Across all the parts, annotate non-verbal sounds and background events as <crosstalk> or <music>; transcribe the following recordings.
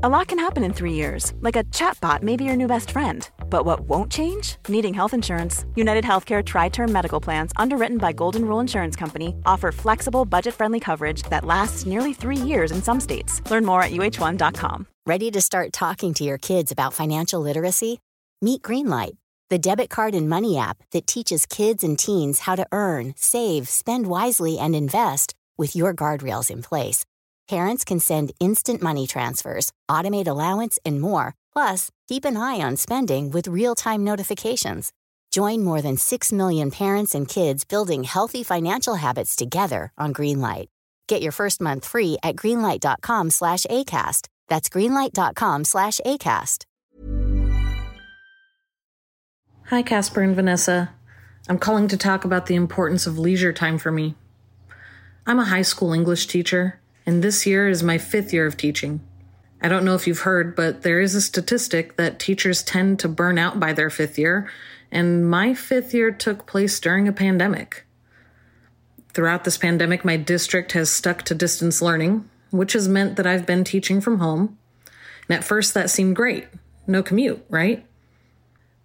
A lot can happen in three years, like a chatbot may be your new best friend. But what won't change? Needing health insurance. United Healthcare Tri Term Medical Plans, underwritten by Golden Rule Insurance Company, offer flexible, budget friendly coverage that lasts nearly three years in some states. Learn more at uh1.com. Ready to start talking to your kids about financial literacy? Meet Greenlight, the debit card and money app that teaches kids and teens how to earn, save, spend wisely, and invest with your guardrails in place. Parents can send instant money transfers, automate allowance, and more. Plus, keep an eye on spending with real time notifications. Join more than 6 million parents and kids building healthy financial habits together on Greenlight. Get your first month free at greenlight.com slash ACAST. That's greenlight.com slash ACAST. Hi, Casper and Vanessa. I'm calling to talk about the importance of leisure time for me. I'm a high school English teacher and this year is my fifth year of teaching. I don't know if you've heard, but there is a statistic that teachers tend to burn out by their fifth year, and my fifth year took place during a pandemic. Throughout this pandemic, my district has stuck to distance learning, which has meant that I've been teaching from home. And at first, that seemed great. No commute, right?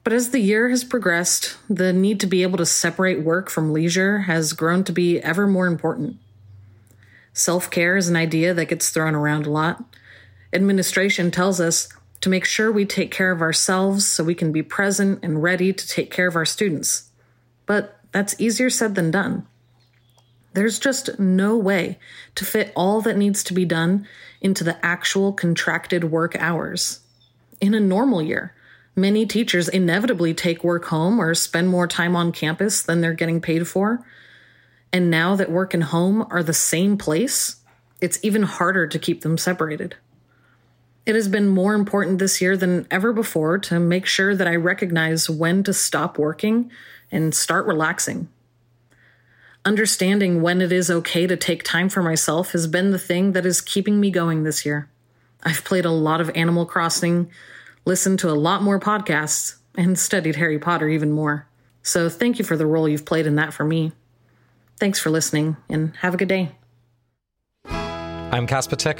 But as the year has progressed, the need to be able to separate work from leisure has grown to be ever more important. Self care is an idea that gets thrown around a lot. Administration tells us to make sure we take care of ourselves so we can be present and ready to take care of our students. But that's easier said than done. There's just no way to fit all that needs to be done into the actual contracted work hours. In a normal year, many teachers inevitably take work home or spend more time on campus than they're getting paid for. And now that work and home are the same place, it's even harder to keep them separated. It has been more important this year than ever before to make sure that I recognize when to stop working and start relaxing. Understanding when it is okay to take time for myself has been the thing that is keeping me going this year. I've played a lot of Animal Crossing, listened to a lot more podcasts, and studied Harry Potter even more. So thank you for the role you've played in that for me. Thanks for listening and have a good day. I'm Casper ter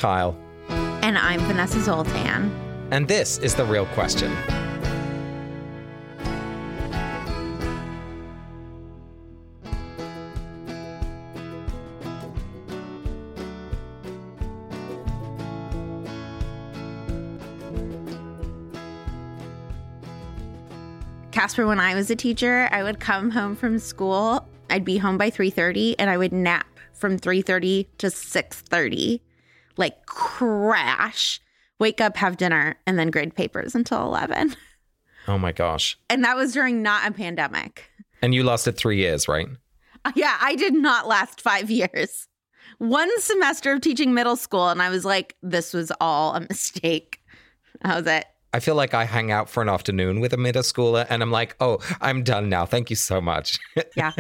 And I'm Vanessa Zoltan. And this is The Real Question. Casper, when I was a teacher, I would come home from school I'd be home by 3:30 and I would nap from 3:30 to 6:30. Like crash, wake up, have dinner and then grade papers until 11. <laughs> Oh my gosh. And that was during not a pandemic. And you lasted 3 years, right? <laughs> Yeah, I did not last 5 years. One semester of teaching middle school and I was like this was all a <laughs> mistake. That was it. I feel like I hang out for an afternoon with a middle schooler and I'm like, oh, I'm done now. Thank you so much. Yeah.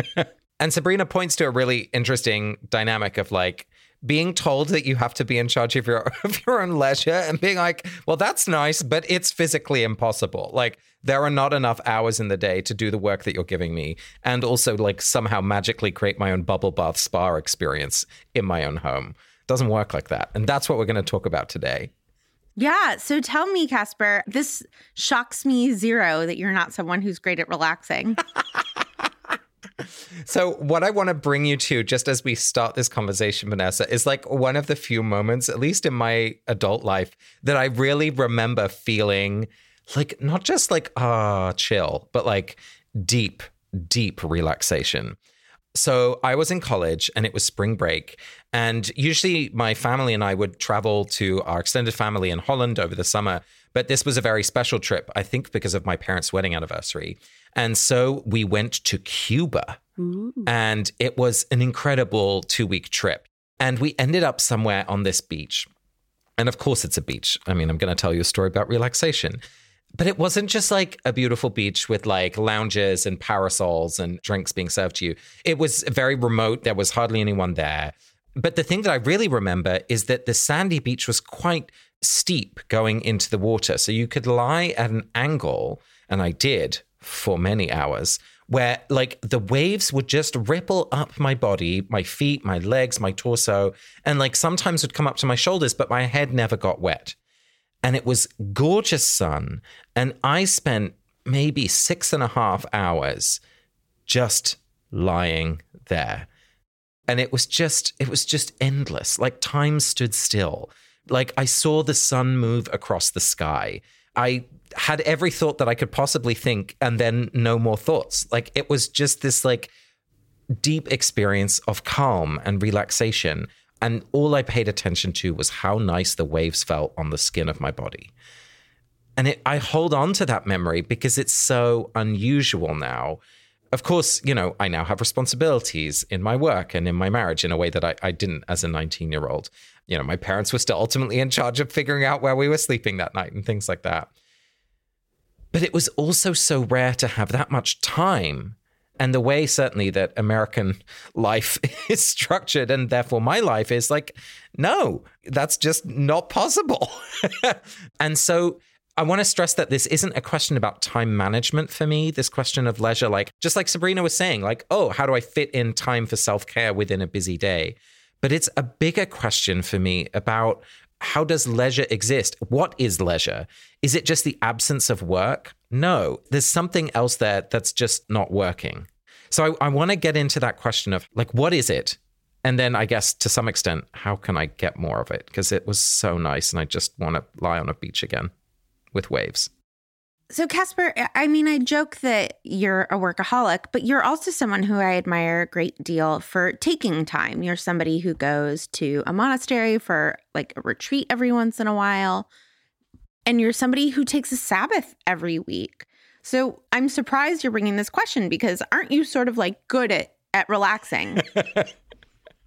And Sabrina points to a really interesting dynamic of like being told that you have to be in charge of your <laughs> of your own leisure and being like, well, that's nice, but it's physically impossible. Like there are not enough hours in the day to do the work that you're giving me, and also like somehow magically create my own bubble bath spa experience in my own home. Doesn't work like that, and that's what we're going to talk about today. Yeah. So tell me, Casper, this shocks me zero that you're not someone who's great at relaxing. <laughs> So, what I want to bring you to just as we start this conversation, Vanessa, is like one of the few moments, at least in my adult life, that I really remember feeling like not just like, ah, chill, but like deep, deep relaxation. So I was in college and it was spring break. And usually my family and I would travel to our extended family in Holland over the summer. But this was a very special trip, I think, because of my parents' wedding anniversary. And so we went to Cuba. Ooh. And it was an incredible two week trip. And we ended up somewhere on this beach. And of course, it's a beach. I mean, I'm going to tell you a story about relaxation. But it wasn't just like a beautiful beach with like lounges and parasols and drinks being served to you. It was very remote. There was hardly anyone there. But the thing that I really remember is that the sandy beach was quite steep going into the water. So you could lie at an angle, and I did for many hours, where like the waves would just ripple up my body, my feet, my legs, my torso, and like sometimes would come up to my shoulders, but my head never got wet. And it was gorgeous sun. And I spent maybe six and a half hours just lying there. And it was just, it was just endless. Like time stood still. Like I saw the sun move across the sky. I had every thought that I could possibly think and then no more thoughts. Like it was just this like deep experience of calm and relaxation. And all I paid attention to was how nice the waves felt on the skin of my body. And it, I hold on to that memory because it's so unusual now. Of course, you know, I now have responsibilities in my work and in my marriage in a way that I, I didn't as a 19 year old. You know, my parents were still ultimately in charge of figuring out where we were sleeping that night and things like that. But it was also so rare to have that much time. And the way, certainly, that American <laughs> life <laughs> is structured, and therefore my life is like, no, that's just not possible. <laughs> and so I want to stress that this isn't a question about time management for me. This question of leisure, like, just like Sabrina was saying, like, oh, how do I fit in time for self care within a busy day? But it's a bigger question for me about how does leisure exist? What is leisure? Is it just the absence of work? No, there's something else there that's just not working. So I, I want to get into that question of like, what is it? And then I guess to some extent, how can I get more of it? Because it was so nice and I just want to lie on a beach again with waves. So, Casper, I mean, I joke that you're a workaholic, but you're also someone who I admire a great deal for taking time. You're somebody who goes to a monastery for like a retreat every once in a while, and you're somebody who takes a Sabbath every week. So, I'm surprised you're bringing this question because aren't you sort of like good at at relaxing?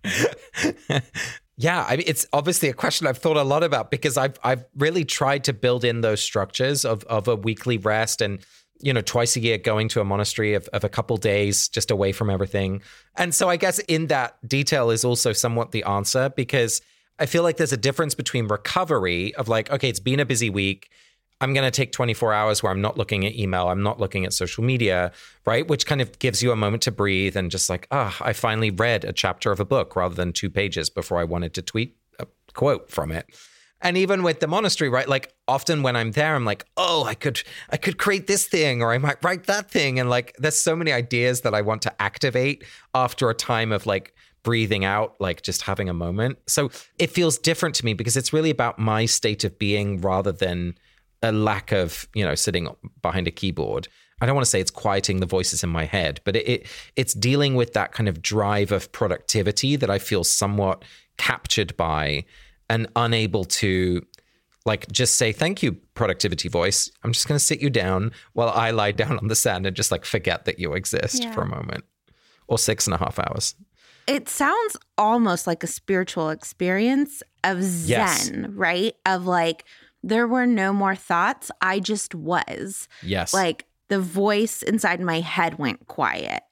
<laughs> Yeah, I mean, it's obviously a question I've thought a lot about because I've I've really tried to build in those structures of of a weekly rest and you know twice a year going to a monastery of, of a couple days just away from everything. And so I guess in that detail is also somewhat the answer because I feel like there's a difference between recovery of like okay, it's been a busy week I'm going to take 24 hours where I'm not looking at email, I'm not looking at social media, right? Which kind of gives you a moment to breathe and just like, ah, oh, I finally read a chapter of a book rather than two pages before I wanted to tweet a quote from it. And even with the monastery, right? Like often when I'm there, I'm like, oh, I could I could create this thing or I might write that thing. And like there's so many ideas that I want to activate after a time of like breathing out, like just having a moment. So it feels different to me because it's really about my state of being rather than a lack of you know sitting behind a keyboard. I don't want to say it's quieting the voices in my head but it, it, it's dealing with that kind of drive of productivity that i feel somewhat captured by and unable to like just say thank you productivity voice. I'm just going to sit you down while i lie down on the sand and just like forget that you exist yeah. for a moment. Or six and a half hours. It sounds almost like a spiritual experience of zen yes. right? Of like there were no more thoughts. I just was. Yes. Like the voice inside my head went quiet.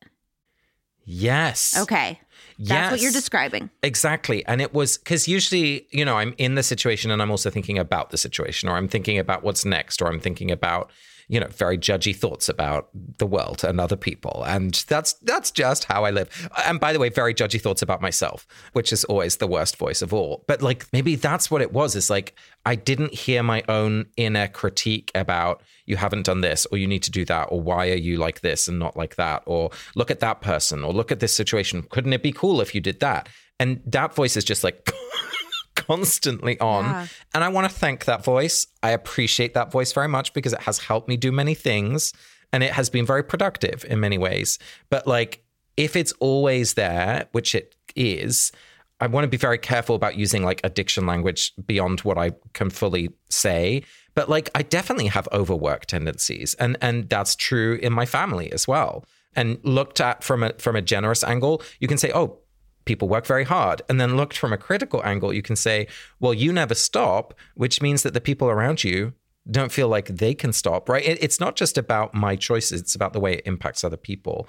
Yes. Okay. That's yes. what you're describing. Exactly. And it was because usually, you know, I'm in the situation and I'm also thinking about the situation or I'm thinking about what's next or I'm thinking about you know very judgy thoughts about the world and other people. And that's that's just how i live. And by the way very judgy thoughts about myself which is always the worst voice of all. But like maybe that's what it was is like i didn't hear my own inner critique about you haven't done this or you need to do that or why are you like this and not like that? Or look at that person or look at this situation. Couldn't it be cool if you did that? And that voice is just like <laughs> constantly on. Yeah. And I want to thank that voice. I appreciate that voice very much because it has helped me do many things and it has been very productive in many ways. But like, if it's always there, which it is, I want to be very careful about using like addiction language beyond what I can fully say. But like, I definitely have overwork tendencies, and and that's true in my family as well. And looked at from a from a generous angle, you can say, oh, people work very hard. And then looked from a critical angle, you can say, well, you never stop, which means that the people around you don't feel like they can stop, right? It, it's not just about my choices, it's about the way it impacts other people.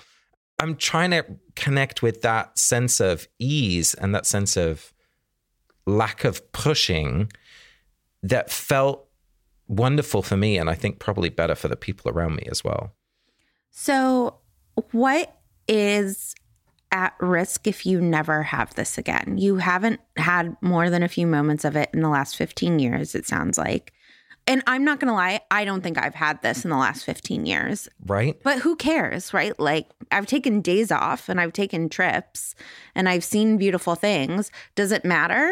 I'm trying to connect with that sense of ease and that sense of lack of pushing that felt wonderful for me and I think probably better for the people around me as well. So, what is at risk if you never have this again? You haven't had more than a few moments of it in the last 15 years, it sounds like. And I'm not going to lie, I don't think I've had this in the last 15 years. Right. But who cares, right? Like, I've taken days off and I've taken trips and I've seen beautiful things. Does it matter?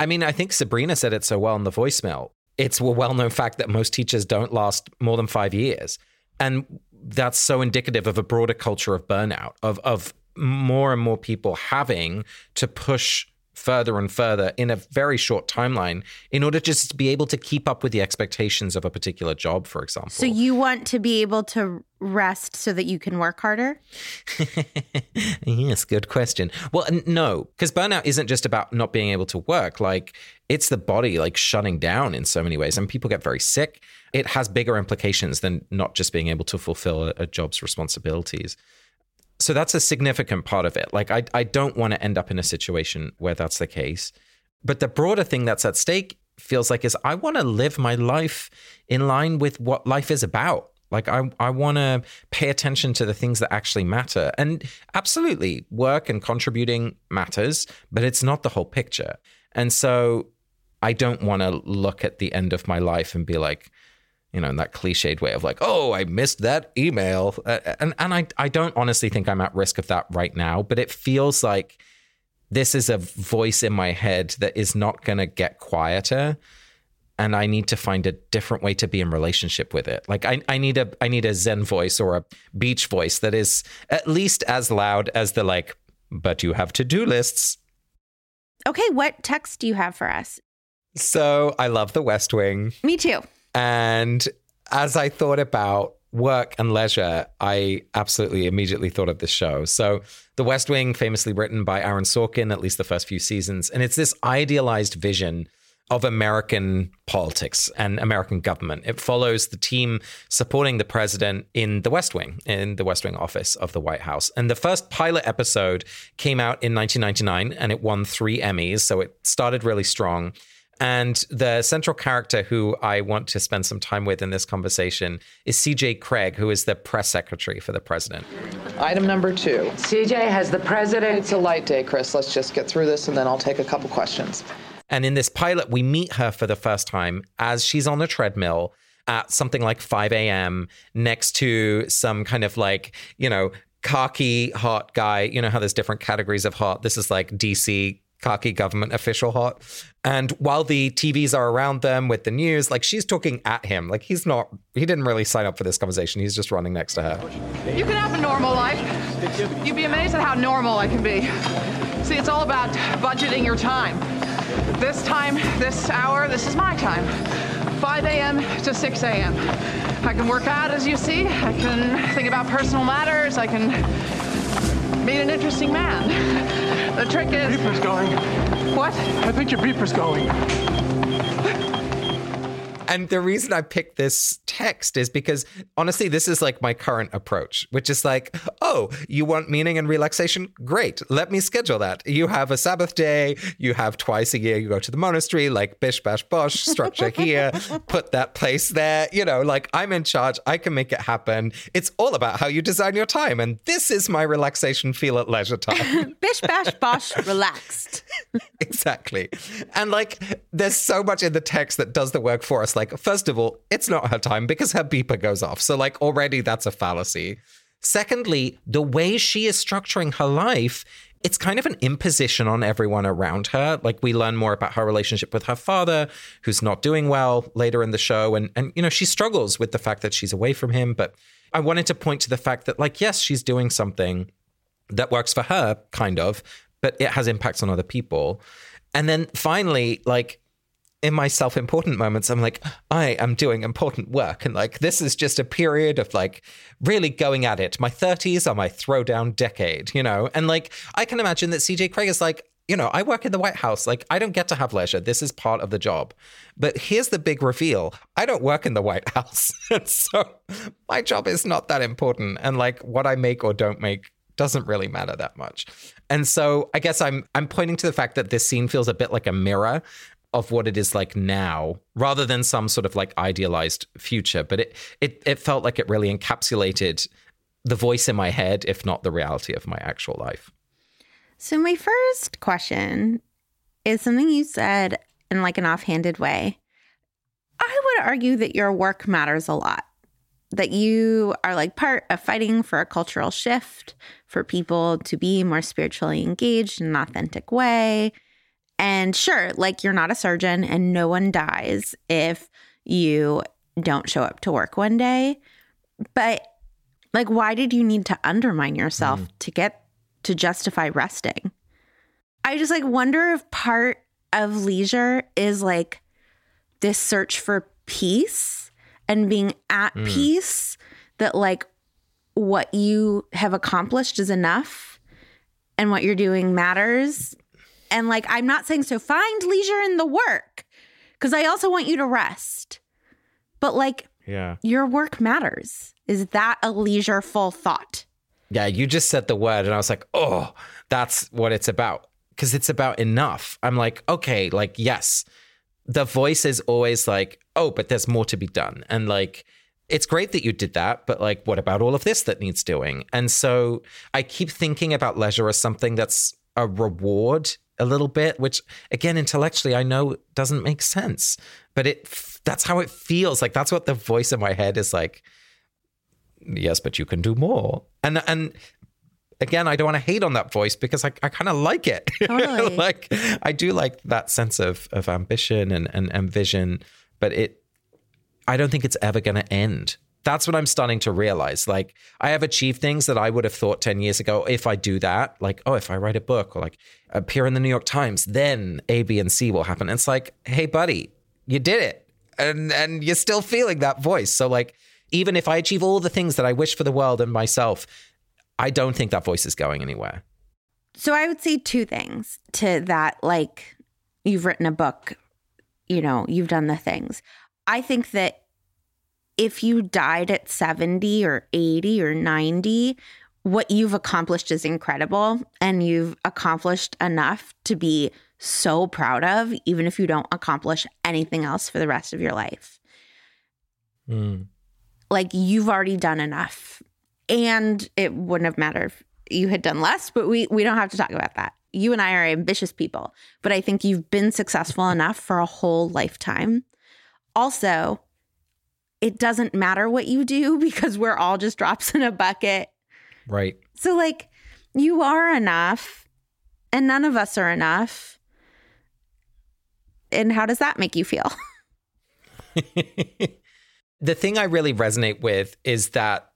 I mean, I think Sabrina said it so well in the voicemail. It's a well known fact that most teachers don't last more than five years. And that's so indicative of a broader culture of burnout, of, of more and more people having to push further and further in a very short timeline in order just to be able to keep up with the expectations of a particular job, for example. So you want to be able to rest so that you can work harder? <laughs> yes, good question. Well, no, because burnout isn't just about not being able to work. Like it's the body like shutting down in so many ways, and people get very sick. It has bigger implications than not just being able to fulfill a, a job's responsibilities so that's a significant part of it. Like I I don't want to end up in a situation where that's the case. But the broader thing that's at stake feels like is I want to live my life in line with what life is about. Like I I want to pay attention to the things that actually matter. And absolutely, work and contributing matters, but it's not the whole picture. And so I don't want to look at the end of my life and be like, you know, in that cliched way of like, oh, I missed that email. Uh, and and I, I don't honestly think I'm at risk of that right now, but it feels like this is a voice in my head that is not going to get quieter. And I need to find a different way to be in relationship with it. Like I, I need a I need a Zen voice or a beach voice that is at least as loud as the like, but you have to-do lists. Okay, what text do you have for us? So I love the West Wing. Me too. And as I thought about work and leisure, I absolutely immediately thought of this show. So, The West Wing, famously written by Aaron Sorkin, at least the first few seasons, and it's this idealized vision of American politics and American government. It follows the team supporting the president in the West Wing, in the West Wing office of the White House. And the first pilot episode came out in 1999 and it won three Emmys. So it started really strong. And the central character who I want to spend some time with in this conversation is CJ Cregg, who is the press secretary for the president. Item number two. CJ has the president. It's a light day, Chris. Let's just get through this and then I'll take a couple questions. And in this pilot, we meet her for the first time as she's on a treadmill at something like 5 a.m. next to some kind of like, you know, cocky hot guy. You know how there's different categories of hot. This is like DC cocky government official hot. And while the TVs are around them with the news, like she's talking at him. Like he's not, he didn't really sign up for this conversation. He's just running next to her. You can have a normal life. You'd be amazed at how normal I can be. See, it's all about budgeting your time. This time, this hour, this is my time. 5 a.m. to 6 a.m. I can work out, as you see. I can think about personal matters. I can meet an interesting man. <laughs> The trick is. Beeper's going. What? I think your beeper's going. And the reason I picked this text is because honestly, this is like my current approach, which is like, oh, you want meaning and relaxation? Great. Let me schedule that. You have a Sabbath day, you have twice a year, you go to the monastery, like bish, bash, bosh, structure here, put that place there. You know, like I'm in charge, I can make it happen. It's all about how you design your time. And this is my relaxation feel at leisure time. <laughs> Bish, bash, bosh, relaxed. <laughs> exactly. And like, there's so much in the text that does the work for us. Like, first of all, it's not her time because her beeper goes off. So, like, already that's a fallacy. Secondly, the way she is structuring her life, it's kind of an imposition on everyone around her. Like we learn more about her relationship with her father, who's not doing well later in the show. And and you know, she struggles with the fact that she's away from him. But I wanted to point to the fact that, like, yes, she's doing something that works for her, kind of, but it has impacts on other people. And then finally, like in my self important moments, I'm like, I am doing important work. And like, this is just a period of like really going at it. My 30s are my throwdown decade, you know? And like, I can imagine that CJ Cregg is like, you know, I work in the White House. Like, I don't get to have leisure. This is part of the job. But here's the big reveal I don't work in the White <laughs> House. so my job is not that important. And like, what I make or don't make doesn't really matter that much. And so I guess I'm I'm pointing to the fact that this scene feels a bit like a mirror of what it is like now rather than some sort of like idealized future but it it it felt like it really encapsulated the voice in my head if not the reality of my actual life So my first question is something you said in like an offhanded way. I would argue that your work matters a lot. That you are like part of fighting for a cultural shift, for people to be more spiritually engaged in an authentic way. And sure, like you're not a surgeon and no one dies if you don't show up to work one day. But like, why did you need to undermine yourself mm. to get to justify resting? I just like wonder if part of leisure is like this search for peace and being at mm. peace that like what you have accomplished is enough and what you're doing matters. And like, I'm not saying so find leisure in the work because I also want you to rest. But like, yeah your work matters. Is that a leisureful thought? yeah you just said the word and i was like oh that's what it's about because it's about enough i'm like okay like yes the voice is always like oh but there's more to be done and like it's great that you did that, but like, what about all of this that needs doing? And so I keep thinking about leisure as something that's a reward a little bit, which again, intellectually, I know doesn't make sense, but it that's how it feels. Like that's what the voice in my head is like. Yes, but you can do more. And and again, I don't want to hate on that voice because I, I kind of like it. <laughs> Totally. like I do like that sense of of ambition and, and and vision, but it I don't think it's ever going to end. That's what I'm starting to realize. Like, I have achieved things that I would have thought 10 years ago, if I do that, like, oh, if I write a book or like appear in the New York Times, then A, B, and C will happen. It's like, hey, buddy, you did it. And, and you're still feeling that voice. So, like, even if I achieve all the things that I wish for the world and myself, I don't think that voice is going anywhere. So I would say two things to that. Like, you've written a book, you know, you've done the things. I think that if you died at 70 or 80 or 90, what you've accomplished is incredible. And you've accomplished enough to be so proud of, even if you don't accomplish anything else for the rest of your life. Mm. Like, you've already done enough. And it wouldn't have mattered if you had done less, but we, we don't have to talk about that. You and I are ambitious people, but I think you've been successful enough for a whole lifetime. Also, it doesn't matter what you do <laughs> because we're all just drops in a bucket. Right. So, like, you are enough, and none of us are enough. And how does that make you feel? <laughs> <laughs> the thing I really resonate with is that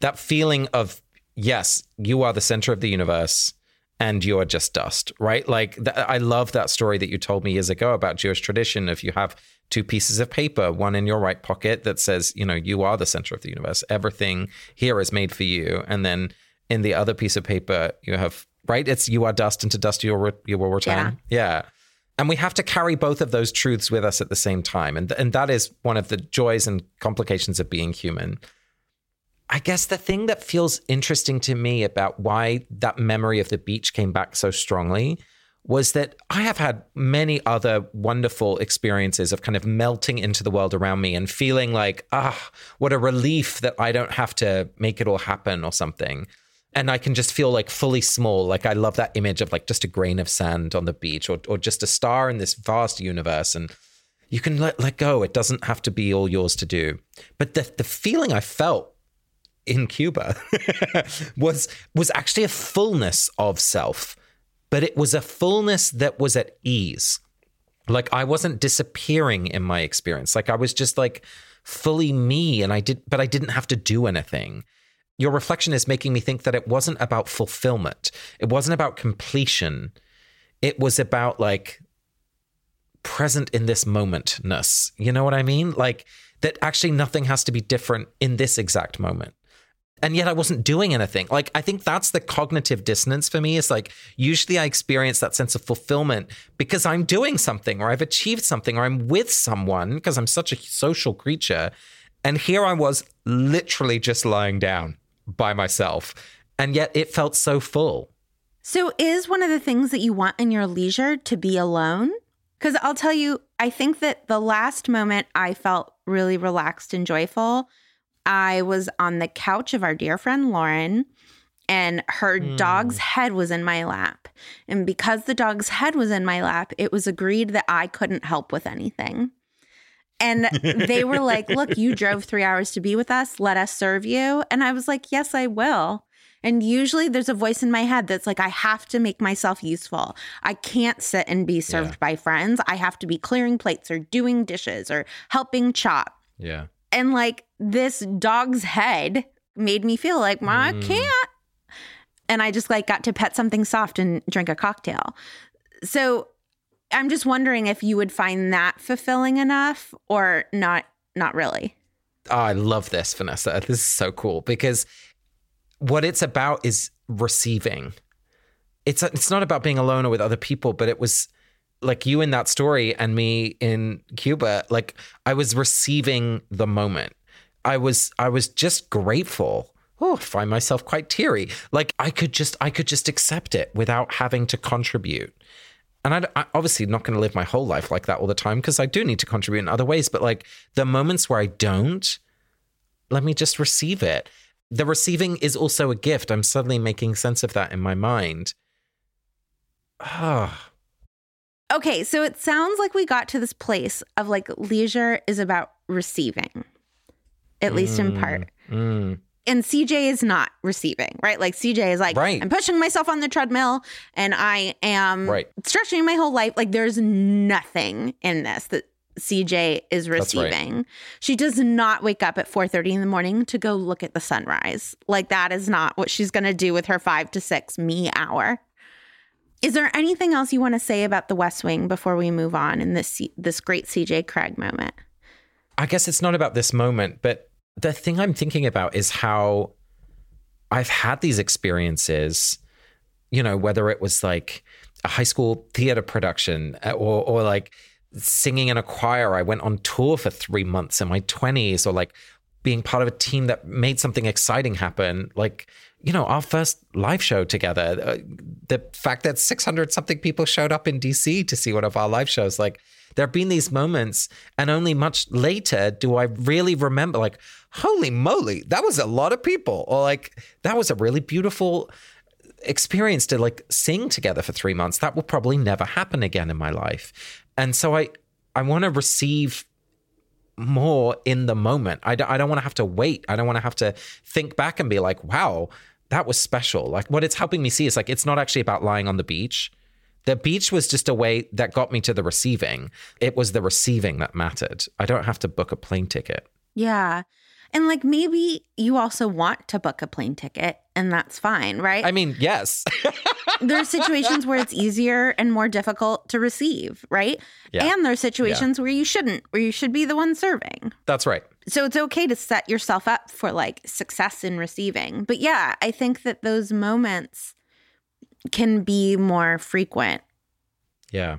that feeling of yes, you are the center of the universe and you're just dust, right? Like th- I love that story that you told me years ago about Jewish tradition. If you have two pieces of paper, one in your right pocket that says, you know, you are the center of the universe, everything here is made for you, and then in the other piece of paper you have right, it's you are dust, and to dust you will re- you will return. yeah. And we have to carry both of those truths with us at the same time. And, and that is one of the joys and complications of being human. I guess the thing that feels interesting to me about why that memory of the beach came back so strongly was that I have had many other wonderful experiences of kind of melting into the world around me and feeling like, ah, what a relief that I don't have to make it all happen or something and I can just feel like fully small. Like I love that image of like just a grain of sand on the beach or or just a star in this vast universe and you can let let go. It doesn't have to be all yours to do. But the the feeling I felt in Cuba <laughs> was was actually a fullness of self, but it was a fullness that was at ease. Like I wasn't disappearing in my experience. Like I was just like fully me and I did but I didn't have to do anything your reflection is making me think that it wasn't about fulfillment. It wasn't about completion. It was about like present in this momentness. You know what I mean? Like that actually nothing has to be different in this exact moment. And yet I wasn't doing anything. Like I think that's the cognitive dissonance for me. Is like usually I experience that sense of fulfillment because I'm doing something or I've achieved something or I'm with someone because I'm such a social creature. And here I was literally just lying down by myself. And yet it felt so full. So, is one of the things that you want in your leisure to be alone? Because I'll tell you, I think that the last moment I felt really relaxed and joyful, I was on the couch of our dear friend Lauren, and her mm. dog's head was in my lap. And because the dog's head was in my lap, it was agreed that I couldn't help with anything. And they were like, Look, you <laughs> drove three hours to be with us. Let us serve you. And I was like, Yes, I will. And usually there's a voice in my head that's like, I have to make myself useful. I can't sit and be served yeah. by friends. I have to be clearing plates or doing dishes or helping chop. Yeah. And like this dog's head made me feel like, well, mm. I can't. And I just like got to pet something soft and drink a cocktail. So I'm just wondering if you would find that fulfilling enough or not not really. Oh, I love this, Vanessa. This is so cool because what it's about is receiving. It's it's not about being alone or with other people, but it was like you in that story and me in Cuba. Like I was receiving the moment. I was I was just grateful. Oh, I find myself quite teary. Like I could just I could just accept it without having to contribute. And I, I obviously not going to live my whole life like that all the time because I do need to contribute in other ways. But like the moments where I don't, let me just receive it the receiving is also a gift. I'm suddenly making sense of that in my mind. Ah. okay, so it sounds like we got to this place of like leisure is about receiving, at mm, least in part. Mm. And CJ is not receiving, right? Like CJ is like, right. I'm pushing myself on the treadmill and I am right. stretching my whole life. Like there's nothing in this that CJ is receiving. Right. She does not wake up at 4:30 in the morning to go look at the sunrise. Like that is not what she's going to do with her 5 to 6 me hour. Is there anything else you want to say about the West Wing before we move on in this this great CJ Cregg moment? I guess it's not about this moment, but the thing I'm thinking about is how I've had these experiences, you know, whether it was like a high school theater production uh, or or like singing in a choir. I went on tour for three months in my 20s, or like being part of a team that made something exciting happen. Like, you know, our first live show together, uh, the fact that 600 something people showed up in DC to see one of our live shows, like, there have been these moments, and only much later do I really remember, like, holy moly, that was a lot of people, or like, that was a really beautiful experience to like sing together for three months. That will probably never happen again in my life. And so I I want to receive more in the moment. I don't, I don't want to have to wait. I don't want to have to think back and be like, wow, that was special. Like what it's helping me see is like it's not actually about lying on the beach. The beach was just a way that got me to the receiving. It was the receiving that mattered. I don't have to book a plane ticket. Yeah. And like maybe you also want to book a plane ticket and that's fine, right? I mean, yes. <laughs> there are situations where it's easier and more difficult to receive, right? Yeah. And there are situations yeah. where you shouldn't, where you should be the one serving. That's right. So it's okay to set yourself up for like success in receiving. But yeah, I think that those moments can be more frequent. Yeah.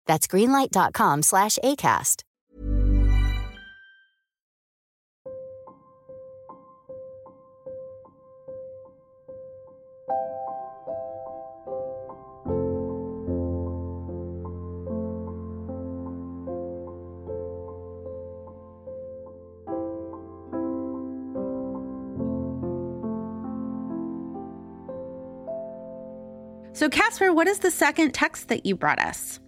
That's greenlight.com slash ACAST. So, Casper, what is the second text that you brought us?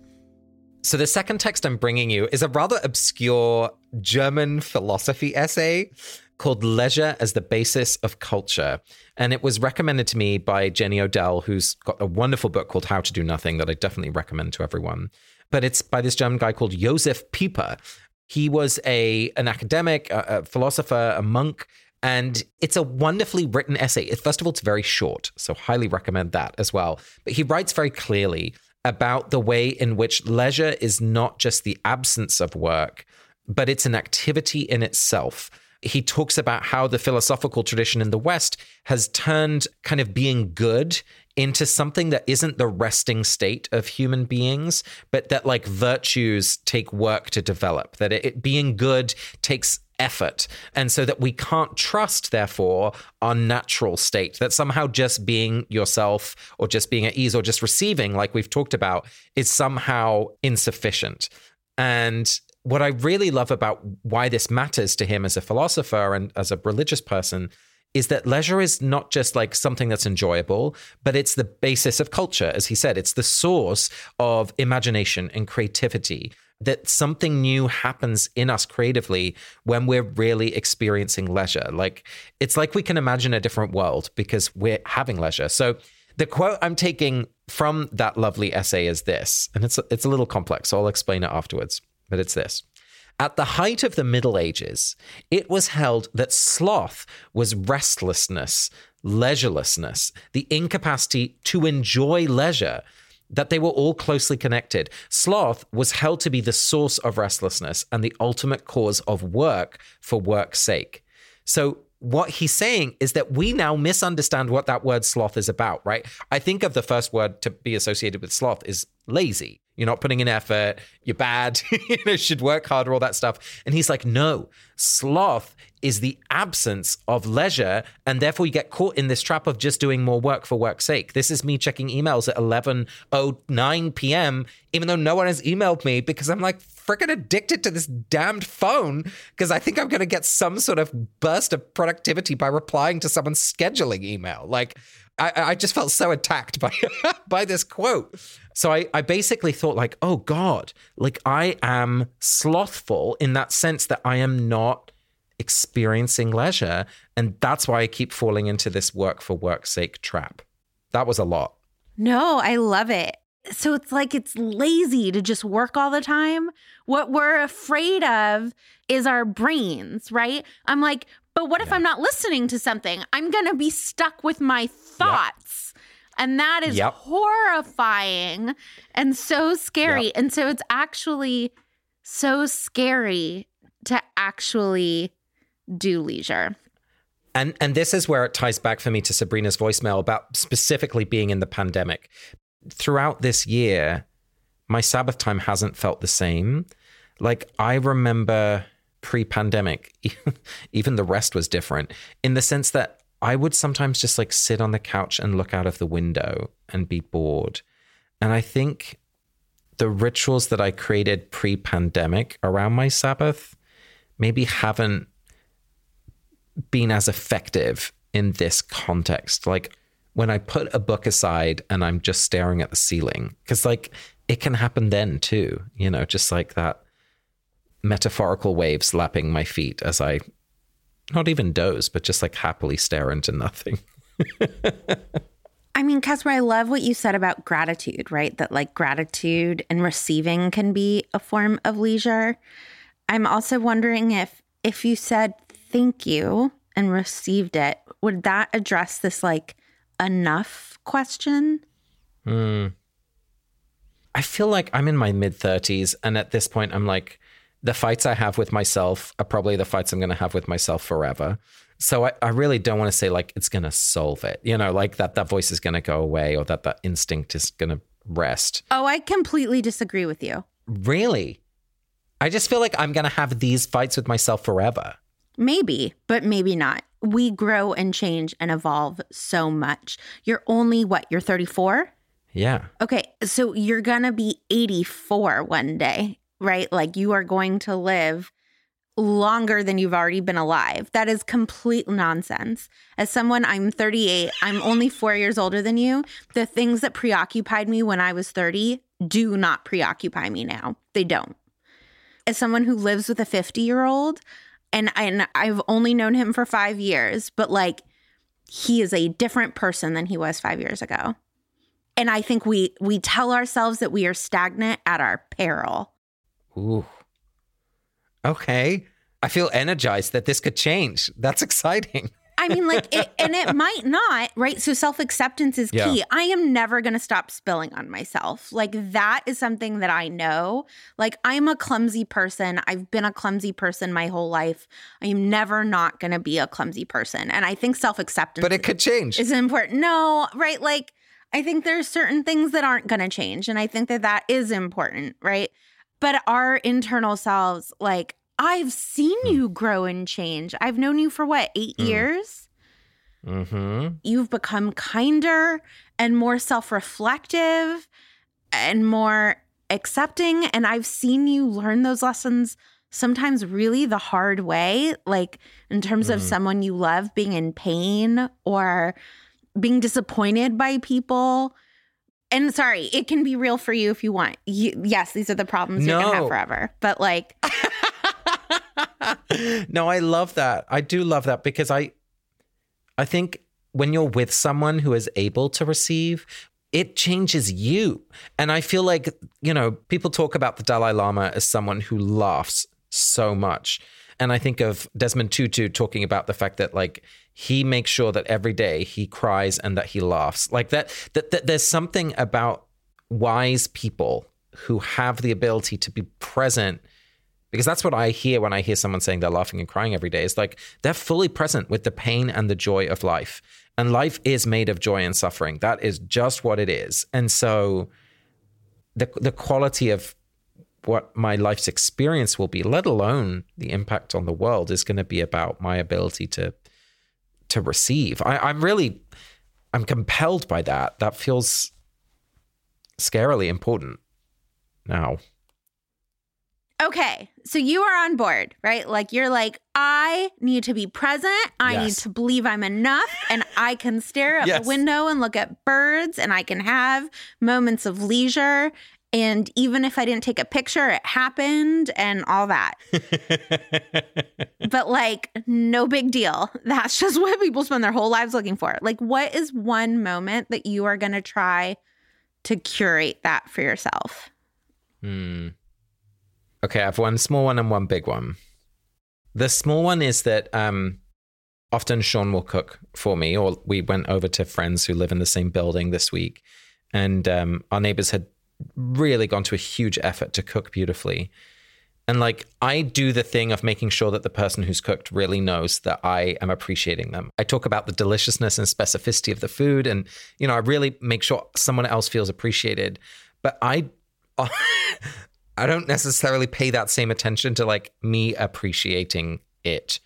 So, the second text I'm bringing you is a rather obscure German philosophy essay called Leisure as the Basis of Culture. And it was recommended to me by Jenny Odell, who's got a wonderful book called How to Do Nothing that I definitely recommend to everyone. But it's by this German guy called Josef Pieper. He was a an academic, a, a philosopher, a monk, and it's a wonderfully written essay. First of all, it's very short, so highly recommend that as well. But he writes very clearly about the way in which leisure is not just the absence of work, but it's an activity in itself. He talks about how the philosophical tradition in the West has turned kind of being good into something that isn't the resting state of human beings, but that like virtues take work to develop, that it, it being good takes effort. And so that we can't trust, therefore, our natural state, that somehow just being yourself or just being at ease or just receiving, like we've talked about, is somehow insufficient. And what I really love about why this matters to him as a philosopher and as a religious person is that leisure is not just like something that's enjoyable, but it's the basis of culture. As he said, it's the source of imagination and creativity that something new happens in us creatively when we're really experiencing leisure. Like it's like we can imagine a different world because we're having leisure. So the quote I'm taking from that lovely essay is this, and it's it's a little complex, so I'll explain it afterwards. But it's this. At the height of the Middle Ages, it was held that sloth was restlessness, leisurelessness, the incapacity to enjoy leisure, that they were all closely connected. Sloth was held to be the source of restlessness and the ultimate cause of work for work's sake. So, what he's saying is that we now misunderstand what that word sloth is about, right? I think of the first word to be associated with sloth is lazy. You're not putting in effort. You're bad. <laughs> you know, should work harder, all that stuff. And he's like, no, sloth is the absence of leisure. And therefore, you get caught in this trap of just doing more work for work's sake. This is me checking emails at 11.09 p.m., even though no one has emailed me because I'm like freaking addicted to this damned phone because I think I'm going to get some sort of burst of productivity by replying to someone's scheduling email. Like, I, I just felt so attacked by <laughs> by this quote. So I, I basically thought like, oh God, like I am slothful in that sense that I am not experiencing leisure. And that's why I keep falling into this work for work's sake trap. That was a lot. No, I love it. So it's like it's lazy to just work all the time. What we're afraid of is our brains, right? I'm like, but what if yeah. I'm not listening to something? I'm going to be stuck with my thoughts. Yep. And that is yep. horrifying and so scary. Yep. And so it's actually so scary to actually do leisure. And and this is where it ties back for me to Sabrina's voicemail about specifically being in the pandemic. Throughout this year, my Sabbath time hasn't felt the same. Like I remember pre pandemic, <laughs> even the rest was different in the sense that I would sometimes just like sit on the couch and look out of the window and be bored. And I think the rituals that I created pre pandemic around my Sabbath maybe haven't been as effective in this context. Like when I put a book aside and I'm just staring at the ceiling. Because, like, it can happen then too, you know, just like that metaphorical wave slapping my feet as I not even doze, but just like happily stare into nothing. <laughs> I mean, Casper, I love what you said about gratitude, right? That like gratitude and receiving can be a form of leisure. I'm also wondering if if you said thank you and received it, would that address this like enough question? Hmm. I feel like I'm in my mid 30s and at this point I'm like the fights I have with myself are probably the fights I'm going to have with myself forever. So I, I really don't want to say like it's going to solve it, you know, like that that voice is going to go away or that that instinct is going to rest. Oh, I completely disagree with you. Really? I just feel like I'm going to have these fights with myself forever. Maybe, but maybe not. We grow and change and evolve so much. You're only what? You're 34? Yeah. Okay, so you're going to be 84 one day, right? Like you are going to live longer than you've already been alive. That is complete nonsense. As someone, I'm 38, I'm only four years older than you. The things that preoccupied me when I was 30 do not preoccupy me now. They don't. As someone who lives with a 50 year old, and, and I've only known him for five years, but like he is a different person than he was five years ago. And I think we we tell ourselves that we are stagnant at our peril. Ooh. Okay. I feel energized that this could change. That's <laughs> exciting. I mean, like, it, and it <laughs> might not, right? So self acceptance is key. Yeah. I am never going to stop spilling on myself. Like, that is something that I know. Like, I'm a clumsy person. I've been a clumsy person my whole life. I am never not going to be a clumsy person. And I think self acceptance But it could change. is important. No, right? Like, I think there's certain things that aren't going to change. And I think that that is important, right? But our internal selves, like, I've seen Hmm. you grow and change. I've known you for what, eight years? Mm-hmm. You've become kinder and more self reflective and more accepting. And I've seen you learn those lessons sometimes really the hard way, like in terms of someone you love being in pain or being disappointed by people. And sorry, it can be real for you if you want. You, yes, these are the problems you're gonna have forever. But like, <laughs> no, I love that. I do love that because I I think when you're with someone who is able to receive, it changes you. And I feel like, you know, people talk about the Dalai Lama as someone who laughs so much. And I think of Desmond Tutu talking about the fact that like he makes sure that every day he cries and that he laughs. Like that that, that there's something about wise people who have the ability to be present because that's what I hear when I hear someone saying they're laughing and crying every day. It's like they're fully present with the pain and the joy of life. And life is made of joy and suffering. That is just what it is. And so the the quality of what my life's experience will be, let alone the impact on the world, is going to be about my ability to to receive. I, I'm really I'm compelled by that. That feels scarily important now. okay, so you are on board, right? Like, you're like, I need to be present. I need to believe I'm enough. And I can stare out Yes. the window and look at birds and I can have moments of leisure. And even if I didn't take a picture, it happened and all that. <laughs> but like, no big deal. <laughs> That's just what people spend their whole lives looking for. Like, what is one moment that you are going to try to curate that for yourself? Hmm. Okay, I have one small one and one big one. The small one is that um, often Sean will cook for me, or we went over to friends who live in the same building this week, and um, our neighbors had really gone to a huge effort to cook beautifully. And like, I do the thing of making sure that the person who's cooked really knows that I am appreciating them. I talk about the deliciousness and specificity of the food. And, you know, I really make sure someone else feels appreciated. But I, <laughs> I don't necessarily pay that same attention to like me appreciating it.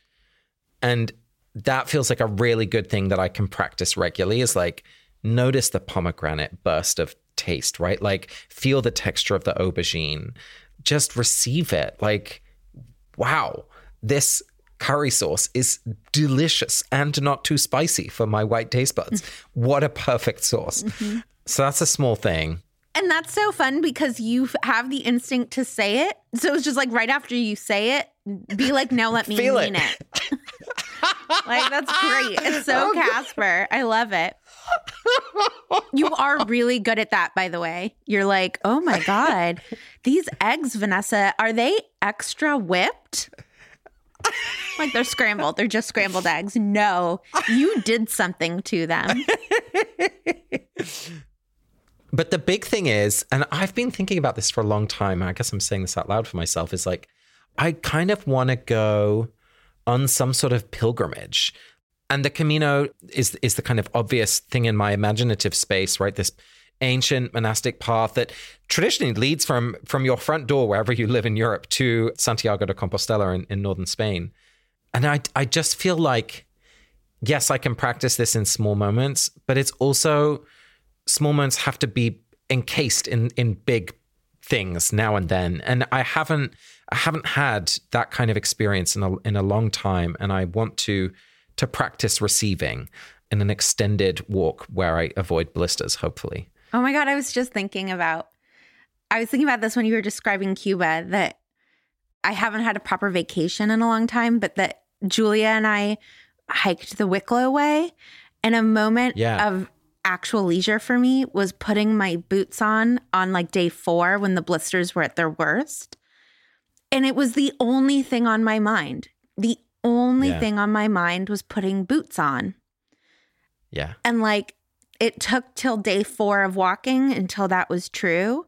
And that feels like a really good thing that I can practice regularly is like notice the pomegranate burst of taste, right? Like feel the texture of the aubergine. Just receive it. Like, wow, this curry sauce is delicious and not too spicy for my white taste buds. <laughs> what a perfect sauce. Mm-hmm. So that's a small thing. And that's so fun because you have the instinct to say it. So it's just like right after you say it, be like, now let me Feel mean it. it. <laughs> like that's great. It's so <laughs> Oh. Casper. I love it. <laughs> You are really good at that, by the way. You're like, oh my God, these eggs, Vanessa, are they extra whipped? Like they're scrambled. They're just scrambled eggs. No, you did something to them. But the big thing is, and I've been thinking about this for a long time, I guess I'm saying this out loud for myself, is like, I kind of want to go on some sort of pilgrimage. And the Camino is is the kind of obvious thing in my imaginative space, right? This ancient monastic path that traditionally leads from from your front door wherever you live in Europe to Santiago de Compostela in, in northern Spain. And I I just feel like yes, I can practice this in small moments, but it's also small moments have to be encased in in big things now and then. And I haven't I haven't had that kind of experience in a in a long time. And I want to to practice receiving in an extended walk where I avoid blisters, hopefully. Oh my God. I was just thinking about, I was thinking about this when you were describing Cuba that I haven't had a proper vacation in a long time, but that Julia and I hiked the Wicklow Way. And a moment Yeah. of actual leisure for me was putting my boots on on like day four when the blisters were at their worst. And it was the only thing on my mind. The only Yeah. thing on my mind was putting boots on. Yeah. And like it took till day four of walking until that was true.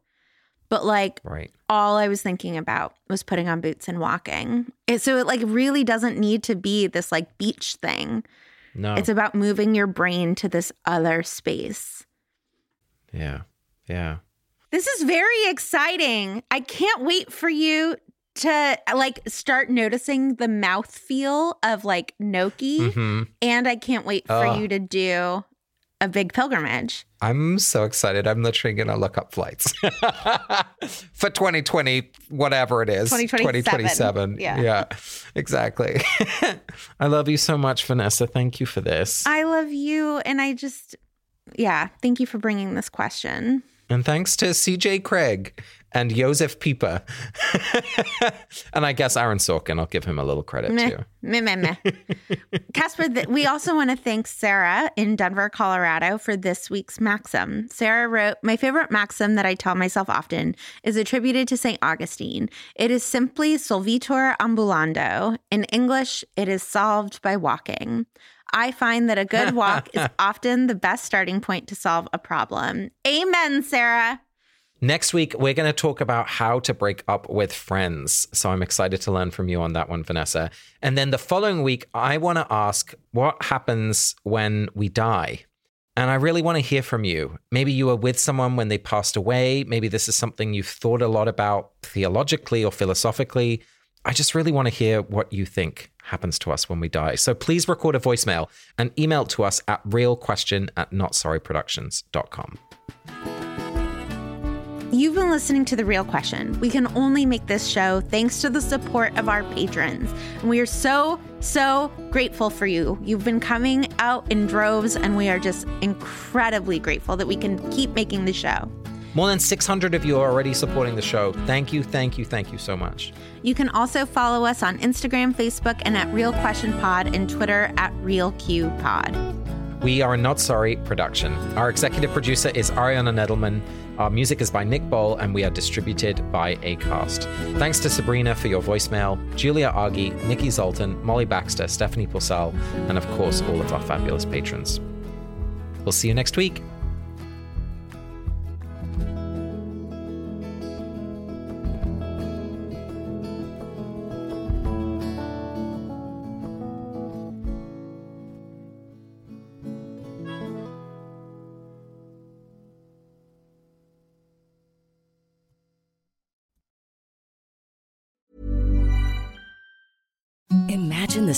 But like Right. all I was thinking about was putting on boots and walking. It, so it like really doesn't need to be this like beach thing. No. It's about moving your brain to this other space. yeah. Yeah. This is very exciting. I can't wait for you to like start noticing the mouth feel of like gnocchi. hmm And I can't wait for Oh. you to do a big pilgrimage. I'm so excited. I'm literally going to look up flights <laughs> for 2020, whatever it is. 2027. 2027. Yeah. Yeah, exactly. <laughs> I love you so much, Vanessa. Thank you for this. I love you. And I just, yeah, thank you for bringing this question. And thanks to CJ Cregg and Josef Pieper. <laughs> and I guess Aaron Sorkin. I'll give him a little credit Meh, too. meh, meh, meh. <laughs> Casper, th- we also want to thank Sarah in Denver, Colorado for this week's maxim. Sarah wrote, My favorite maxim that I tell myself often is attributed to St. Augustine. It is simply solvitur ambulando. In English, it is solved by walking. I find that a good <laughs> walk is often the best starting point to solve a problem. Amen, Sarah. Next week, we're going to talk about how to break up with friends. So I'm excited to learn from you on that one, Vanessa. And then the following week, I want to ask what happens when we die. And I really want to hear from you. Maybe you were with someone when they passed away. Maybe this is something you've thought a lot about theologically or philosophically. I just really want to hear what you think happens to us when we die. So please record a voicemail and email it to us at realquestion at notsorryproductions.com. You've been listening to The Real Question. We can only make this show thanks to the support of our patrons. And we are so, so grateful for you. You've been coming out in droves, and we are just incredibly grateful that we can keep making the show. More than 600 of you are already supporting the show. Thank you, thank you, thank you so much. You can also follow us on Instagram, Facebook, and at Real Question Pod, and Twitter at RealQPod. We are a Not Sorry production. Our executive producer is Ariana Nedelman. Our music is by Nick Bowl, and we are distributed by ACAST. Thanks to Sabrina for your voicemail, Julia Argy, Nikki Zoltan, Molly Baxter, Stephanie Purcell, and of course, all of our fabulous patrons. We'll see you next week.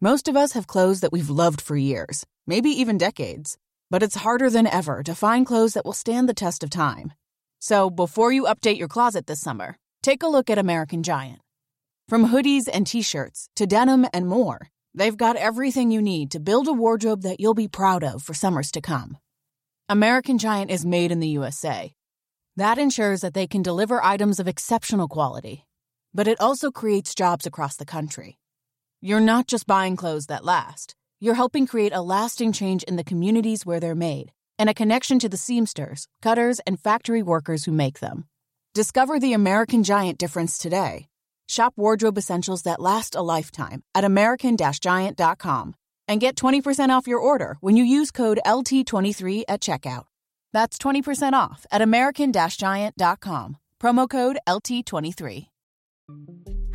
Most of us have clothes that we've loved for years, maybe even decades. But it's harder than ever to find clothes that will stand the test of time. So before you update your closet this summer, take a look at American Giant. From hoodies and t-shirts to denim and more, they've got everything you need to build a wardrobe that you'll be proud of for summers to come. American Giant is made in the USA. That ensures that they can deliver items of exceptional quality. But it also creates jobs across the country. You're not just buying clothes that last. You're helping create a lasting change in the communities where they're made and a connection to the seamsters, cutters, and factory workers who make them. Discover the American Giant difference today. Shop wardrobe essentials that last a lifetime at American-Giant.com and get 20% off your order when you use code LT23 at checkout. That's 20% off at American-Giant.com. Promo code LT23.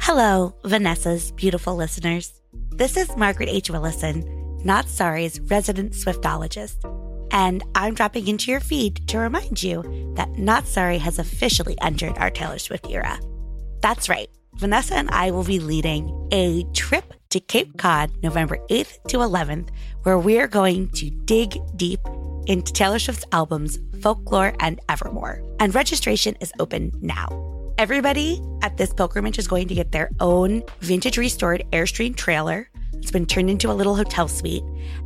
Hello, Vanessa's beautiful listeners. This is Margaret H. Willison, Not Sorry's resident Swiftologist, and I'm dropping into your feed to remind you that Not Sorry has officially entered our Taylor Swift era. That's right, Vanessa and I will be leading a trip to Cape Cod November 8th to 11th, where we're going to dig deep into Taylor Swift's albums Folklore and Evermore. And registration is open now. Everybody at this pilgrimage is going to get their own vintage restored Airstream trailer. It's been turned into a little hotel suite.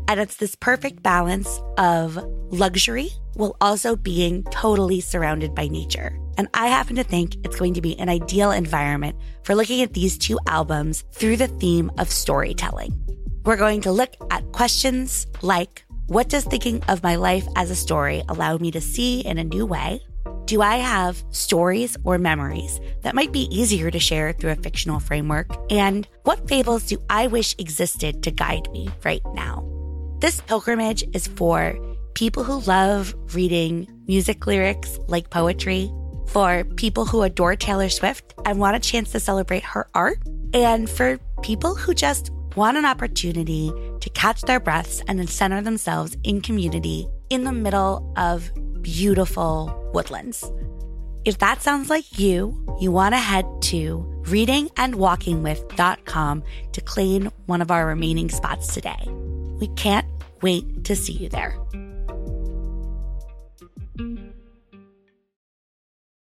And it's this perfect balance of luxury while also being totally surrounded by nature. And I happen to think it's going to be an ideal environment for looking at these two albums through the theme of storytelling. We're going to look at questions like what does thinking of my life as a story allow me to see in a new way? Do I have stories or memories that might be easier to share through a fictional framework? And what fables do I wish existed to guide me right now? This pilgrimage is for people who love reading music lyrics like poetry, for people who adore Taylor Swift and want a chance to celebrate her art, and for people who just want an opportunity to catch their breaths and then center themselves in community in the middle of beautiful woodlands. If that sounds like you, you want to head to readingandwalkingwith.com to claim one of our remaining spots today. We can't wait to see you there.